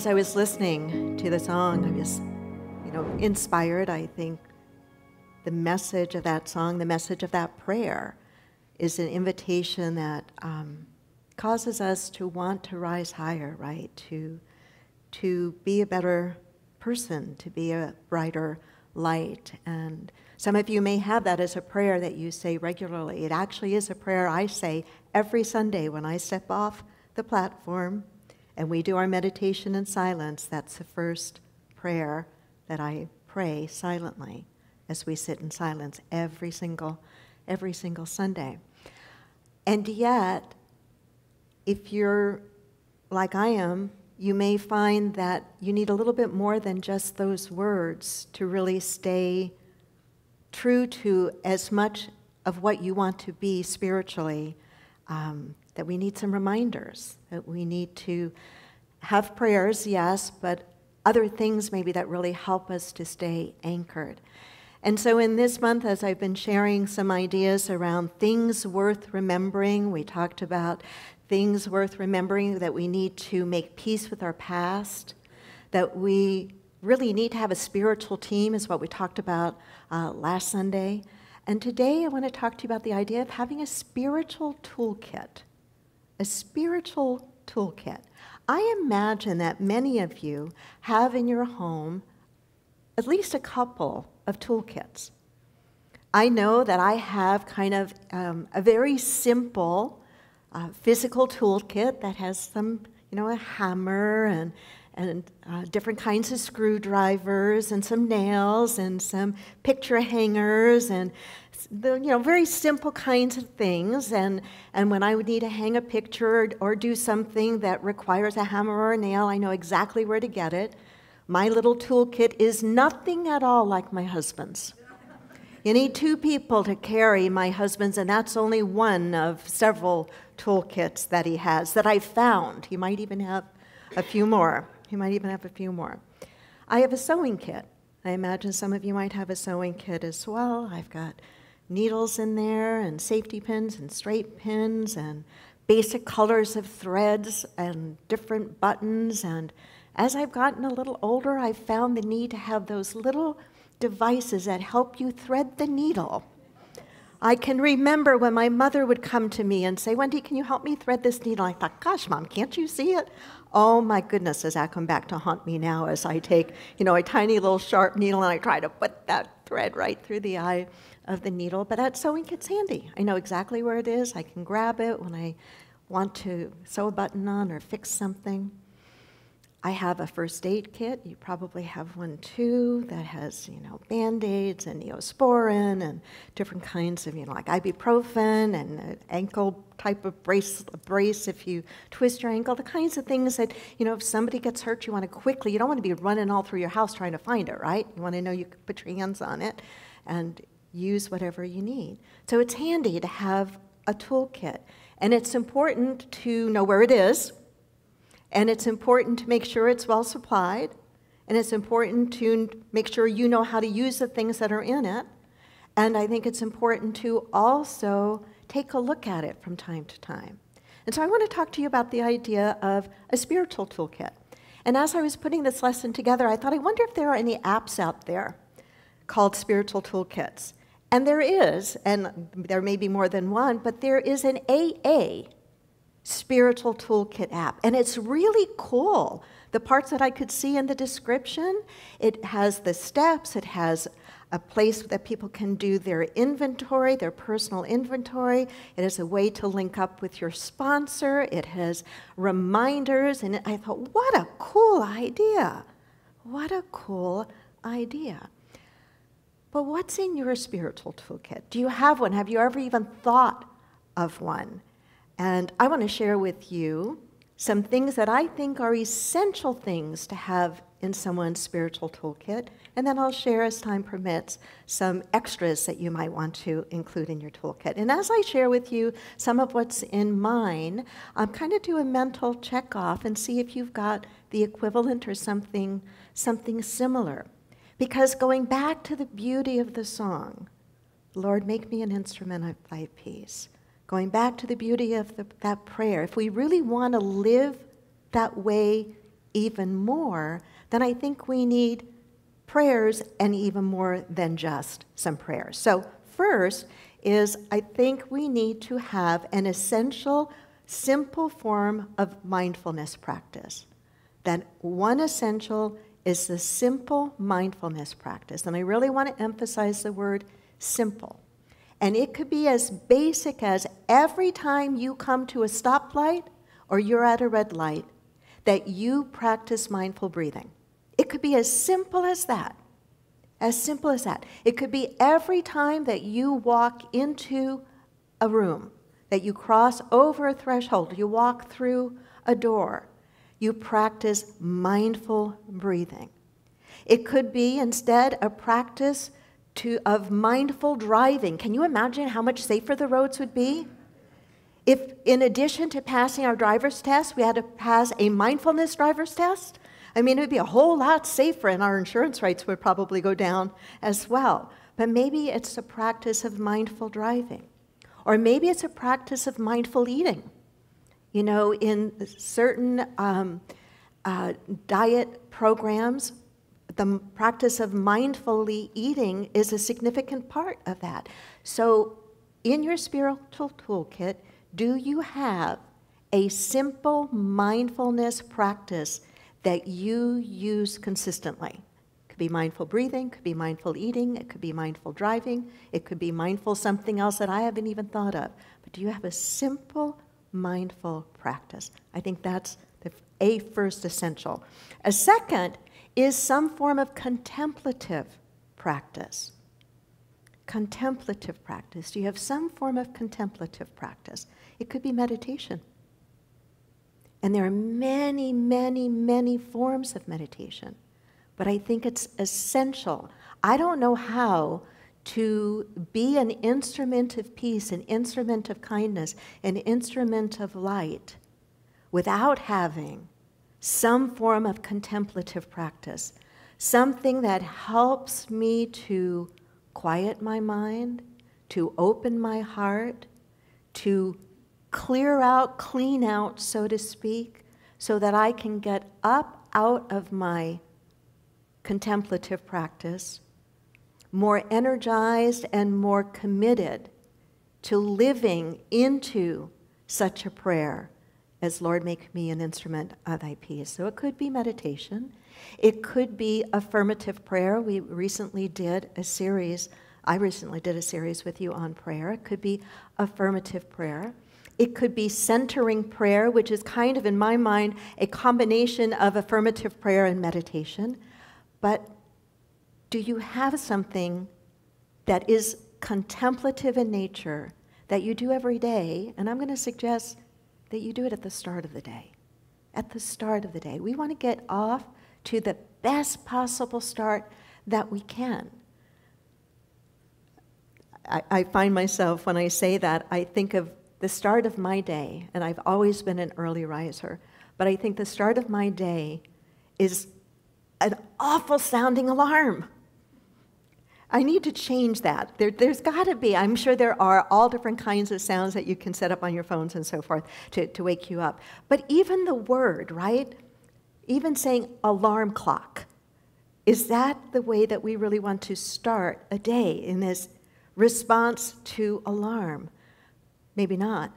as I was listening to the song, I was, you know, inspired. I think the message of that song, the message of that prayer, is an invitation that um, causes us to want to rise higher, right? To, to be a better person, to be a brighter light. And some of you may have that as a prayer that you say regularly. It actually is a prayer I say every Sunday when I step off the platform and we do our meditation in silence, that's the first prayer that I pray silently as we sit in silence every single every single Sunday. And yet, if you're like I am, you may find that you need a little bit more than just those words to really stay true to as much of what you want to be spiritually um, that we need some reminders, that we need to have prayers, yes, but other things maybe that really help us to stay anchored. And so, in this month, as I've been sharing some ideas around things worth remembering, we talked about things worth remembering that we need to make peace with our past, that we really need to have a spiritual team, is what we talked about uh, last Sunday. And today, I want to talk to you about the idea of having a spiritual toolkit a spiritual toolkit. I imagine that many of you have in your home at least a couple of toolkits. I know that I have kind of um, a very simple uh, physical toolkit that has some, you know, a hammer and and uh, different kinds of screwdrivers and some nails and some picture hangers and the, you know, very simple kinds of things. And, and when I would need to hang a picture or, or do something that requires a hammer or a nail, I know exactly where to get it. My little toolkit is nothing at all like my husband's. You need two people to carry my husband's, and that's only one of several toolkits that he has that I found. He might even have a few more. He might even have a few more. I have a sewing kit. I imagine some of you might have a sewing kit as well. I've got needles in there and safety pins and straight pins and basic colors of threads and different buttons. And as I've gotten a little older, I've found the need to have those little devices that help you thread the needle. I can remember when my mother would come to me and say, Wendy, can you help me thread this needle? I thought, gosh, mom, can't you see it? Oh my goodness, does that come back to haunt me now as I take, you know, a tiny little sharp needle and I try to put that thread right through the eye of the needle, but at sewing kit's handy. I know exactly where it is. I can grab it when I want to sew a button on or fix something. I have a first aid kit. You probably have one too that has, you know, band-aids and neosporin and different kinds of, you know, like ibuprofen and an ankle type of brace, brace if you twist your ankle, the kinds of things that, you know, if somebody gets hurt, you want to quickly, you don't want to be running all through your house trying to find it, right? You want to know you can put your hands on it and use whatever you need. So it's handy to have a toolkit. And it's important to know where it is, and it's important to make sure it's well supplied, and it's important to make sure you know how to use the things that are in it. And I think it's important to also take a look at it from time to time. And so I want to talk to you about the idea of a spiritual toolkit. And as I was putting this lesson together, I thought, I wonder if there are any apps out there called spiritual toolkits. And there is, and there may be more than one, but there is an AA spiritual toolkit app. And it's really cool. The parts that I could see in the description, it has the steps, it has a place that people can do their inventory, their personal inventory. It is a way to link up with your sponsor. It has reminders. And I thought, what a cool idea! What a cool idea. But what's in your spiritual toolkit? Do you have one? Have you ever even thought of one? And I want to share with you some things that I think are essential things to have in someone's spiritual toolkit. And then I'll share, as time permits, some extras that you might want to include in your toolkit. And as I share with you some of what's in mine, I'm kind of do a mental check off and see if you've got the equivalent or something, something similar. Because going back to the beauty of the song, Lord, make me an instrument of thy peace. Going back to the beauty of the, that prayer, if we really want to live that way even more, then I think we need prayers and even more than just some prayers. So, first is I think we need to have an essential, simple form of mindfulness practice. That one essential is the simple mindfulness practice. And I really want to emphasize the word simple. And it could be as basic as every time you come to a stoplight or you're at a red light, that you practice mindful breathing. It could be as simple as that. As simple as that. It could be every time that you walk into a room, that you cross over a threshold, you walk through a door, you practice mindful breathing. It could be instead a practice to, of mindful driving. Can you imagine how much safer the roads would be? If, in addition to passing our driver's test, we had to pass a mindfulness driver's test, I mean, it would be a whole lot safer, and our insurance rates would probably go down as well. But maybe it's a practice of mindful driving, or maybe it's a practice of mindful eating. You know, in certain um, uh, diet programs, the practice of mindfully eating is a significant part of that. So, in your spiritual toolkit, do you have a simple mindfulness practice that you use consistently? It could be mindful breathing, could be mindful eating, it could be mindful driving, it could be mindful something else that I haven't even thought of. But do you have a simple mindful practice. I think that's the, a first essential. A second is some form of contemplative practice. Contemplative practice. Do you have some form of contemplative practice? It could be meditation. And there are many, many, many forms of meditation. But I think it's essential. I don't know how to be an instrument of peace, an instrument of kindness, an instrument of light, without having some form of contemplative practice, something that helps me to quiet my mind, to open my heart, to clear out, clean out, so to speak, so that I can get up out of my contemplative practice more energized and more committed to living into such a prayer as Lord, make me an instrument of thy peace. So it could be meditation, it could be affirmative prayer. We recently did a series, I recently did a series with you on prayer. It could be affirmative prayer. It could be centering prayer, which is kind of, in my mind, a combination of affirmative prayer and meditation. But do you have something that is contemplative in nature that you do every day? And I'm going to suggest that you do it at the start of the day. At the start of the day. We want to get off to the best possible start that we can. I, I, find myself, when I say that, I think of the start of my day, and I've always been an early riser, but I think the start of my day is an awful sounding alarm. I need to change that. There, has got to be, I'm sure there are all different kinds of sounds that you can set up on your phones and so forth to, to wake you up. But even the word, right? Even saying alarm clock, is that the way that we really want to start a day in this response to alarm? Maybe not.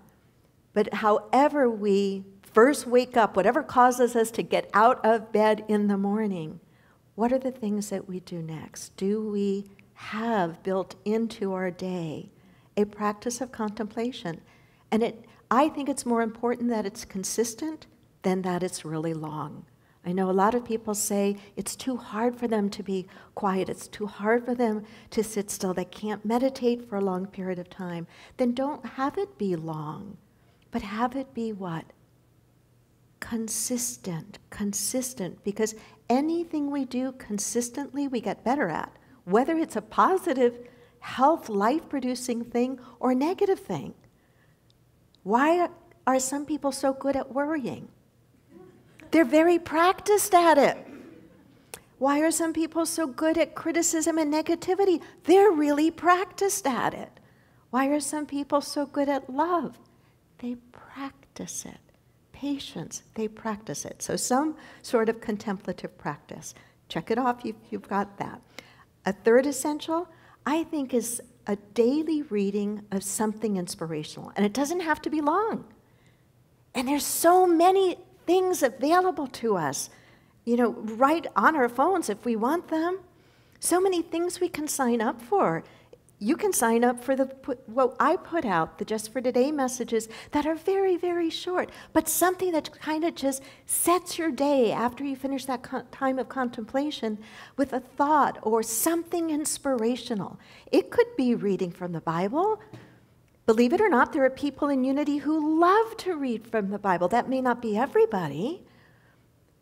But however we first wake up, whatever causes us to get out of bed in the morning, what are the things that we do next? Do we have built into our day a practice of contemplation. And it, I think it's more important that it's consistent than that it's really long. I know a lot of people say it's too hard for them to be quiet, it's too hard for them to sit still, they can't meditate for a long period of time. Then don't have it be long, but have it be what? Consistent, consistent, because anything we do consistently, we get better at whether it's a positive, health, life producing thing or a negative thing. Why are some people so good at worrying? They're very practiced at it. Why are some people so good at criticism and negativity? They're really practiced at it. Why are some people so good at love? They practice it. patience, they practice it. So, some sort of contemplative practice. Check it off if you've got that. A third essential, I think, is a daily reading of something inspirational. And it doesn't have to be long. And there's so many things available to us, you know, right on our phones if we want them. So many things we can sign up for you can sign up for the what I put out, the Just for Today messages that are very, very short, but something that kind of just sets your day after you finish that time of contemplation with a thought or something inspirational. It could be reading from the Bible. Believe it or not, there are people in Unity who love to read from the Bible. That may not be everybody.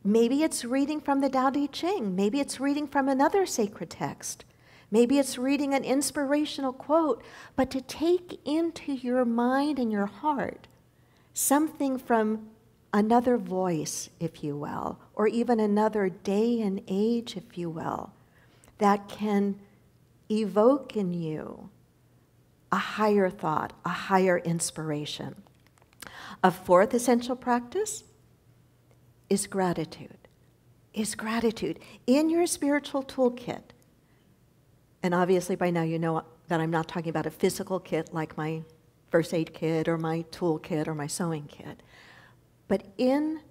Maybe it's reading from the Tao Te Ching. Maybe it's reading from another sacred text. Maybe it's reading an inspirational quote, but to take into your mind and your heart something from another voice, if you will, or even another day and age, if you will, that can evoke in you a higher thought, a higher inspiration. A fourth essential practice is gratitude. Is gratitude. In your spiritual toolkit, and obviously, by now, you know that I'm not talking about a physical kit like my first aid kit or my tool kit or my sewing kit. But in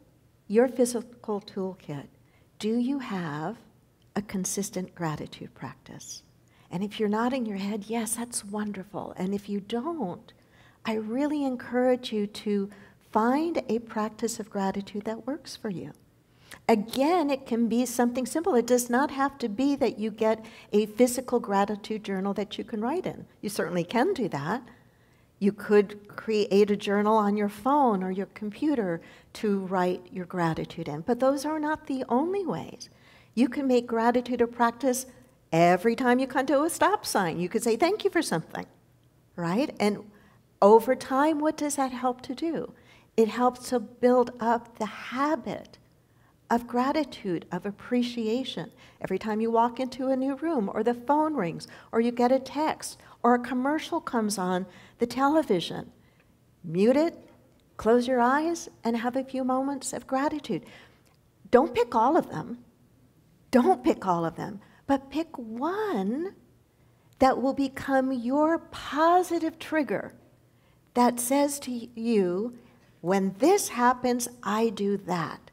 your physical toolkit, do you have a consistent gratitude practice? And if you're nodding your head, yes, that's wonderful. And if you don't, I really encourage you to find a practice of gratitude that works for you. Again, it can be something simple. It does not have to be that you get a physical gratitude journal that you can write in. You certainly can do that. You could create a journal on your phone or your computer to write your gratitude in. But those are not the only ways. You can make gratitude a practice every time you come to a stop sign. You could say thank you for something, right? And over time, what does that help to do? It helps to build up the habit of gratitude, of appreciation. Every time you walk into a new room, or the phone rings, or you get a text, or a commercial comes on the television, mute it, close your eyes, and have a few moments of gratitude. Don't pick all of them. Don't pick all of them, but pick one that will become your positive trigger that says to you, when this happens, I do that.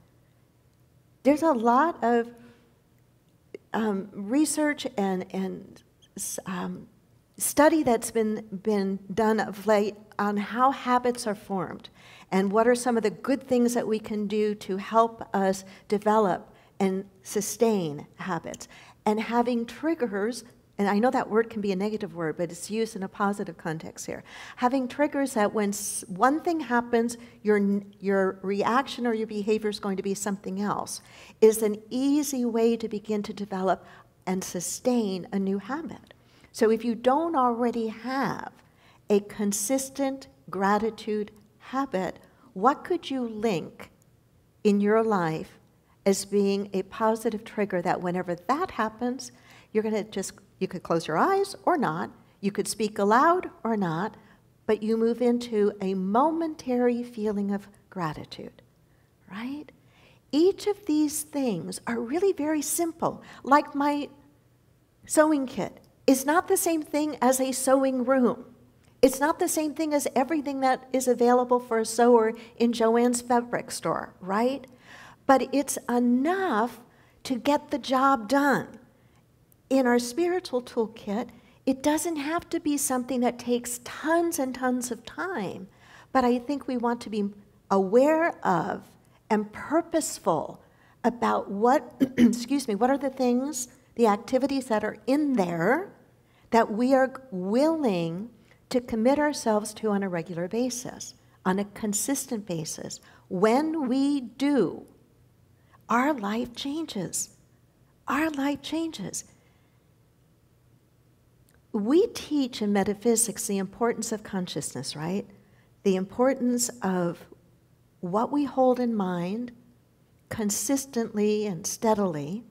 There's a lot of um, research and, and um, study that's been, been done of late on how habits are formed and what are some of the good things that we can do to help us develop and sustain habits. And having triggers and I know that word can be a negative word, but it's used in a positive context here. Having triggers that when one thing happens, your, your reaction or your behavior is going to be something else, is an easy way to begin to develop and sustain a new habit. So if you don't already have a consistent gratitude habit, what could you link in your life as being a positive trigger that whenever that happens, you're going to just you could close your eyes or not. You could speak aloud or not, but you move into a momentary feeling of gratitude, right? Each of these things are really very simple. Like my sewing kit is not the same thing as a sewing room. It's not the same thing as everything that is available for a sewer in Joann's fabric store, right? But it's enough to get the job done in our spiritual toolkit, it doesn't have to be something that takes tons and tons of time, but I think we want to be aware of and purposeful about what, excuse me, what are the things, the activities that are in there that we are willing to commit ourselves to on a regular basis, on a consistent basis. When we do, our life changes. Our life changes we teach in metaphysics the importance of consciousness, right? The importance of what we hold in mind consistently and steadily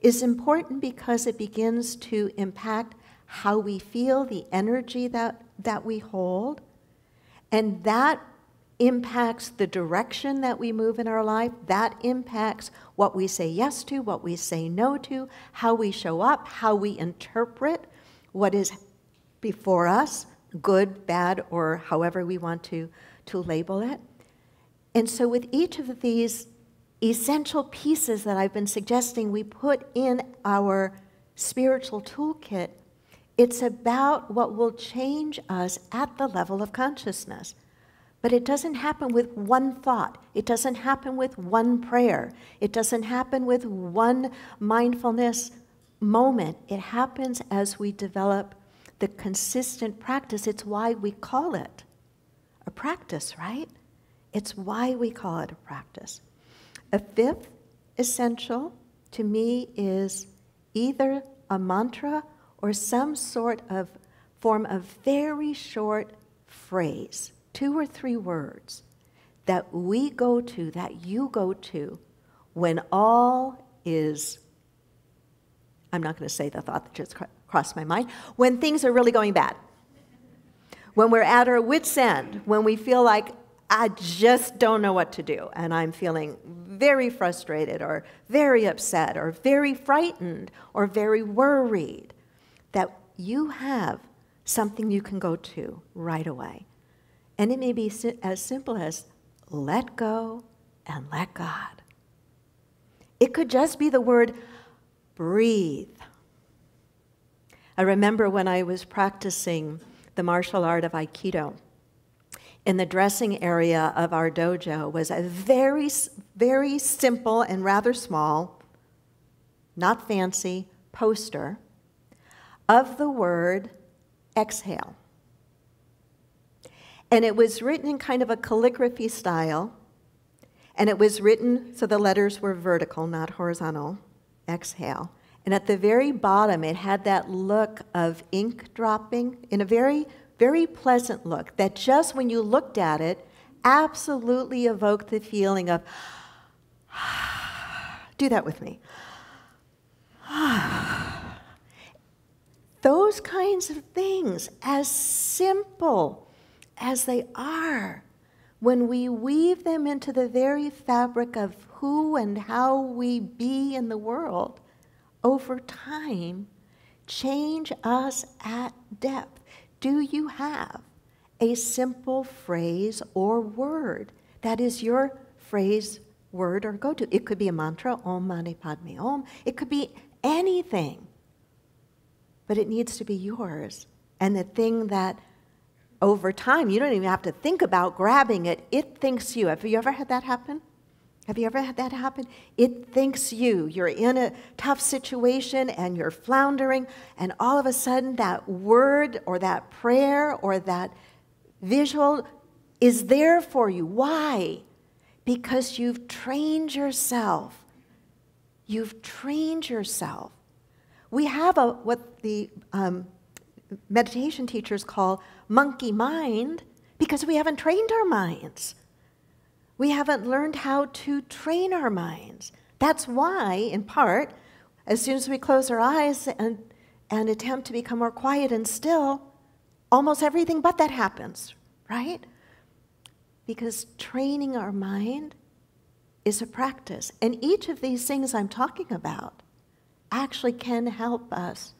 is important because it begins to impact how we feel, the energy that, that we hold. And that impacts the direction that we move in our life. That impacts what we say yes to, what we say no to, how we show up, how we interpret what is before us, good, bad, or however we want to, to label it. And so, with each of these essential pieces that I've been suggesting we put in our spiritual toolkit, it's about what will change us at the level of consciousness. But it doesn't happen with one thought. It doesn't happen with one prayer. It doesn't happen with one mindfulness moment. It happens as we develop the consistent practice. It's why we call it a practice, right? It's why we call it a practice. A fifth essential to me is either a mantra or some sort of form of very short phrase, two or three words, that we go to, that you go to, when all is, I'm not going to say the thought that just crossed my mind, when things are really going bad. When we're at our wits' end, when we feel like, I just don't know what to do, and I'm feeling very frustrated, or very upset, or very frightened, or very worried that you have something you can go to right away. And it may be as simple as let go and let God. It could just be the word breathe. I remember when I was practicing the martial art of Aikido, in the dressing area of our dojo was a very, very simple and rather small, not fancy, poster of the word exhale. And it was written in kind of a calligraphy style, and it was written so the letters were vertical, not horizontal. Exhale. And at the very bottom, it had that look of ink dropping in a very, very pleasant look that just when you looked at it, absolutely evoked the feeling of, do that with me. Those kinds of things, as simple as they are, when we weave them into the very fabric of who and how we be in the world, over time, change us at depth. Do you have a simple phrase or word that is your phrase, word, or go to? It could be a mantra, Om Mani Padme Om. It could be anything but it needs to be yours. And the thing that over time, you don't even have to think about grabbing it, it thinks you. Have you ever had that happen? Have you ever had that happen? It thinks you. You're in a tough situation and you're floundering, and all of a sudden, that word or that prayer or that visual is there for you. Why? Because you've trained yourself. You've trained yourself we have a, what the um, meditation teachers call monkey mind because we haven't trained our minds. We haven't learned how to train our minds. That's why, in part, as soon as we close our eyes and, and attempt to become more quiet and still, almost everything but that happens, right? Because training our mind is a practice. And each of these things I'm talking about actually can help us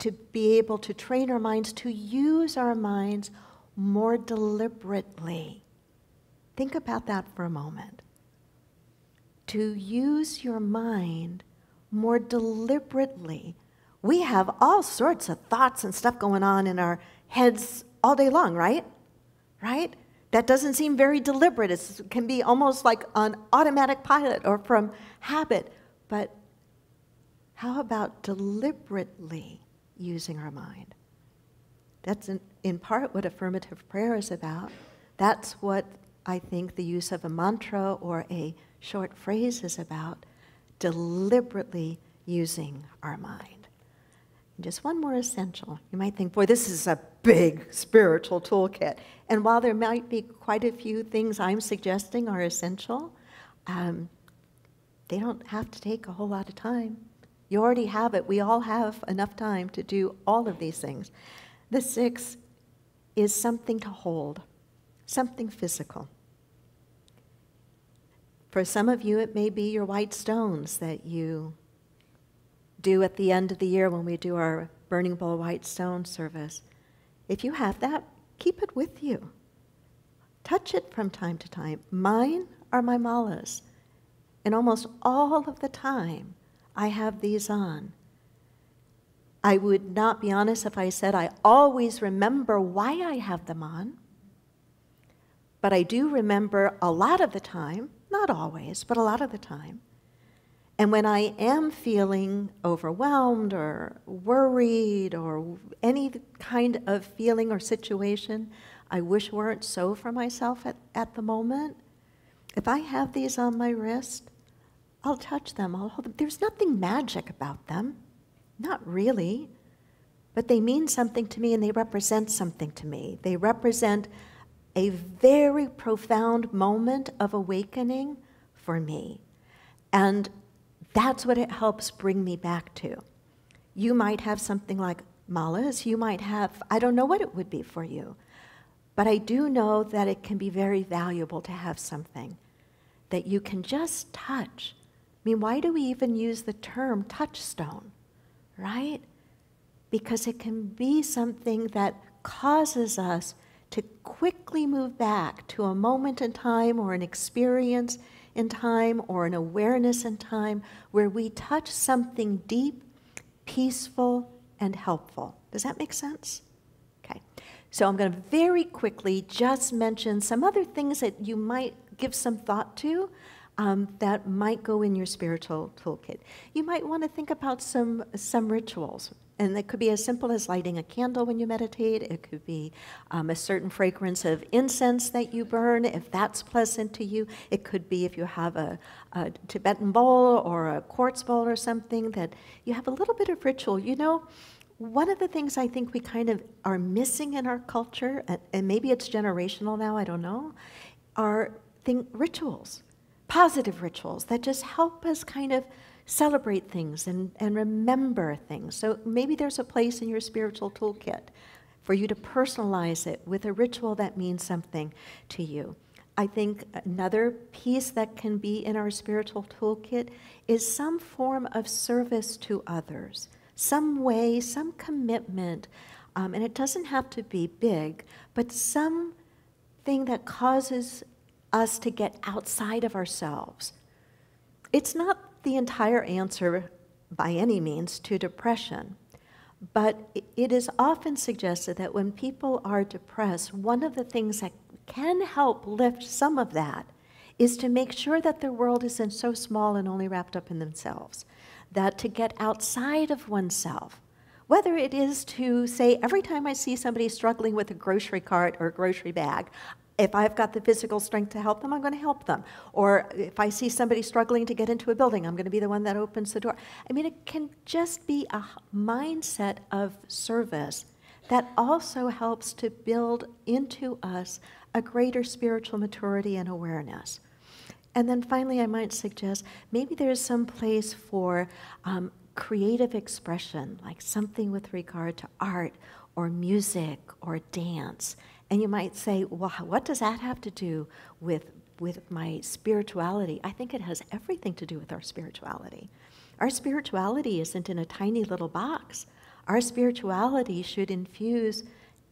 to be able to train our minds to use our minds more deliberately. Think about that for a moment. To use your mind more deliberately. We have all sorts of thoughts and stuff going on in our heads all day long, right? Right? That doesn't seem very deliberate. It can be almost like an automatic pilot or from habit. But how about deliberately using our mind? That's in, in part what affirmative prayer is about. That's what I think the use of a mantra or a short phrase is about deliberately using our mind. And just one more essential. You might think, boy, this is a big spiritual toolkit. And while there might be quite a few things I'm suggesting are essential, um, they don't have to take a whole lot of time. You already have it. We all have enough time to do all of these things. The sixth is something to hold, something physical. For some of you, it may be your white stones that you do at the end of the year when we do our Burning Bowl White Stone service. If you have that, keep it with you. Touch it from time to time. Mine are my malas. And almost all of the time, I have these on. I would not be honest if I said I always remember why I have them on. But I do remember a lot of the time, not always, but a lot of the time. And when I am feeling overwhelmed or worried or any kind of feeling or situation I wish weren't so for myself at, at the moment, if I have these on my wrist, I'll touch them, I'll hold them. There's nothing magic about them, not really. But they mean something to me and they represent something to me. They represent a very profound moment of awakening for me. And that's what it helps bring me back to. You might have something like malas, you might have, I don't know what it would be for you, but I do know that it can be very valuable to have something that you can just touch. I mean, why do we even use the term touchstone, right? Because it can be something that causes us to quickly move back to a moment in time or an experience in time or an awareness in time where we touch something deep, peaceful, and helpful. Does that make sense? Okay. So I'm going to very quickly just mention some other things that you might give some thought to um, that might go in your spiritual toolkit. You might want to think about some, some rituals. And it could be as simple as lighting a candle when you meditate. It could be um, a certain fragrance of incense that you burn, if that's pleasant to you. It could be if you have a, a Tibetan bowl or a quartz bowl or something that you have a little bit of ritual. You know, one of the things I think we kind of are missing in our culture, and maybe it's generational now, I don't know, are rituals, positive rituals that just help us kind of celebrate things and, and remember things. So maybe there's a place in your spiritual toolkit for you to personalize it with a ritual that means something to you. I think another piece that can be in our spiritual toolkit is some form of service to others, some way, some commitment. Um, and it doesn't have to be big, but something that causes us to get outside of ourselves. It's not the entire answer by any means to depression. But it is often suggested that when people are depressed, one of the things that can help lift some of that is to make sure that their world isn't so small and only wrapped up in themselves. That to get outside of oneself, whether it is to say, every time I see somebody struggling with a grocery cart or a grocery bag, if I've got the physical strength to help them, I'm going to help them. Or if I see somebody struggling to get into a building, I'm going to be the one that opens the door. I mean, it can just be a mindset of service that also helps to build into us a greater spiritual maturity and awareness. And then finally, I might suggest maybe there's some place for um, creative expression, like something with regard to art or music or dance. And you might say, well, what does that have to do with, with my spirituality? I think it has everything to do with our spirituality. Our spirituality isn't in a tiny little box. Our spirituality should infuse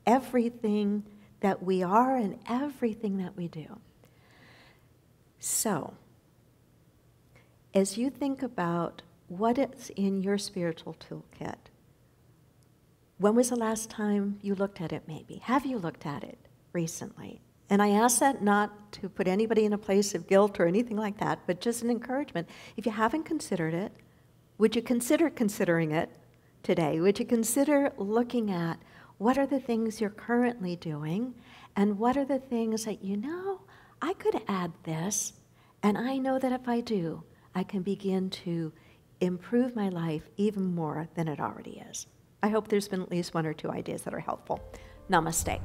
everything that we are and everything that we do. So, as you think about what is in your spiritual toolkit, when was the last time you looked at it, maybe? Have you looked at it recently? And I ask that not to put anybody in a place of guilt or anything like that, but just an encouragement. If you haven't considered it, would you consider considering it today? Would you consider looking at what are the things you're currently doing and what are the things that you know, I could add this, and I know that if I do, I can begin to improve my life even more than it already is. I hope there's been at least one or two ideas that are helpful. Namaste.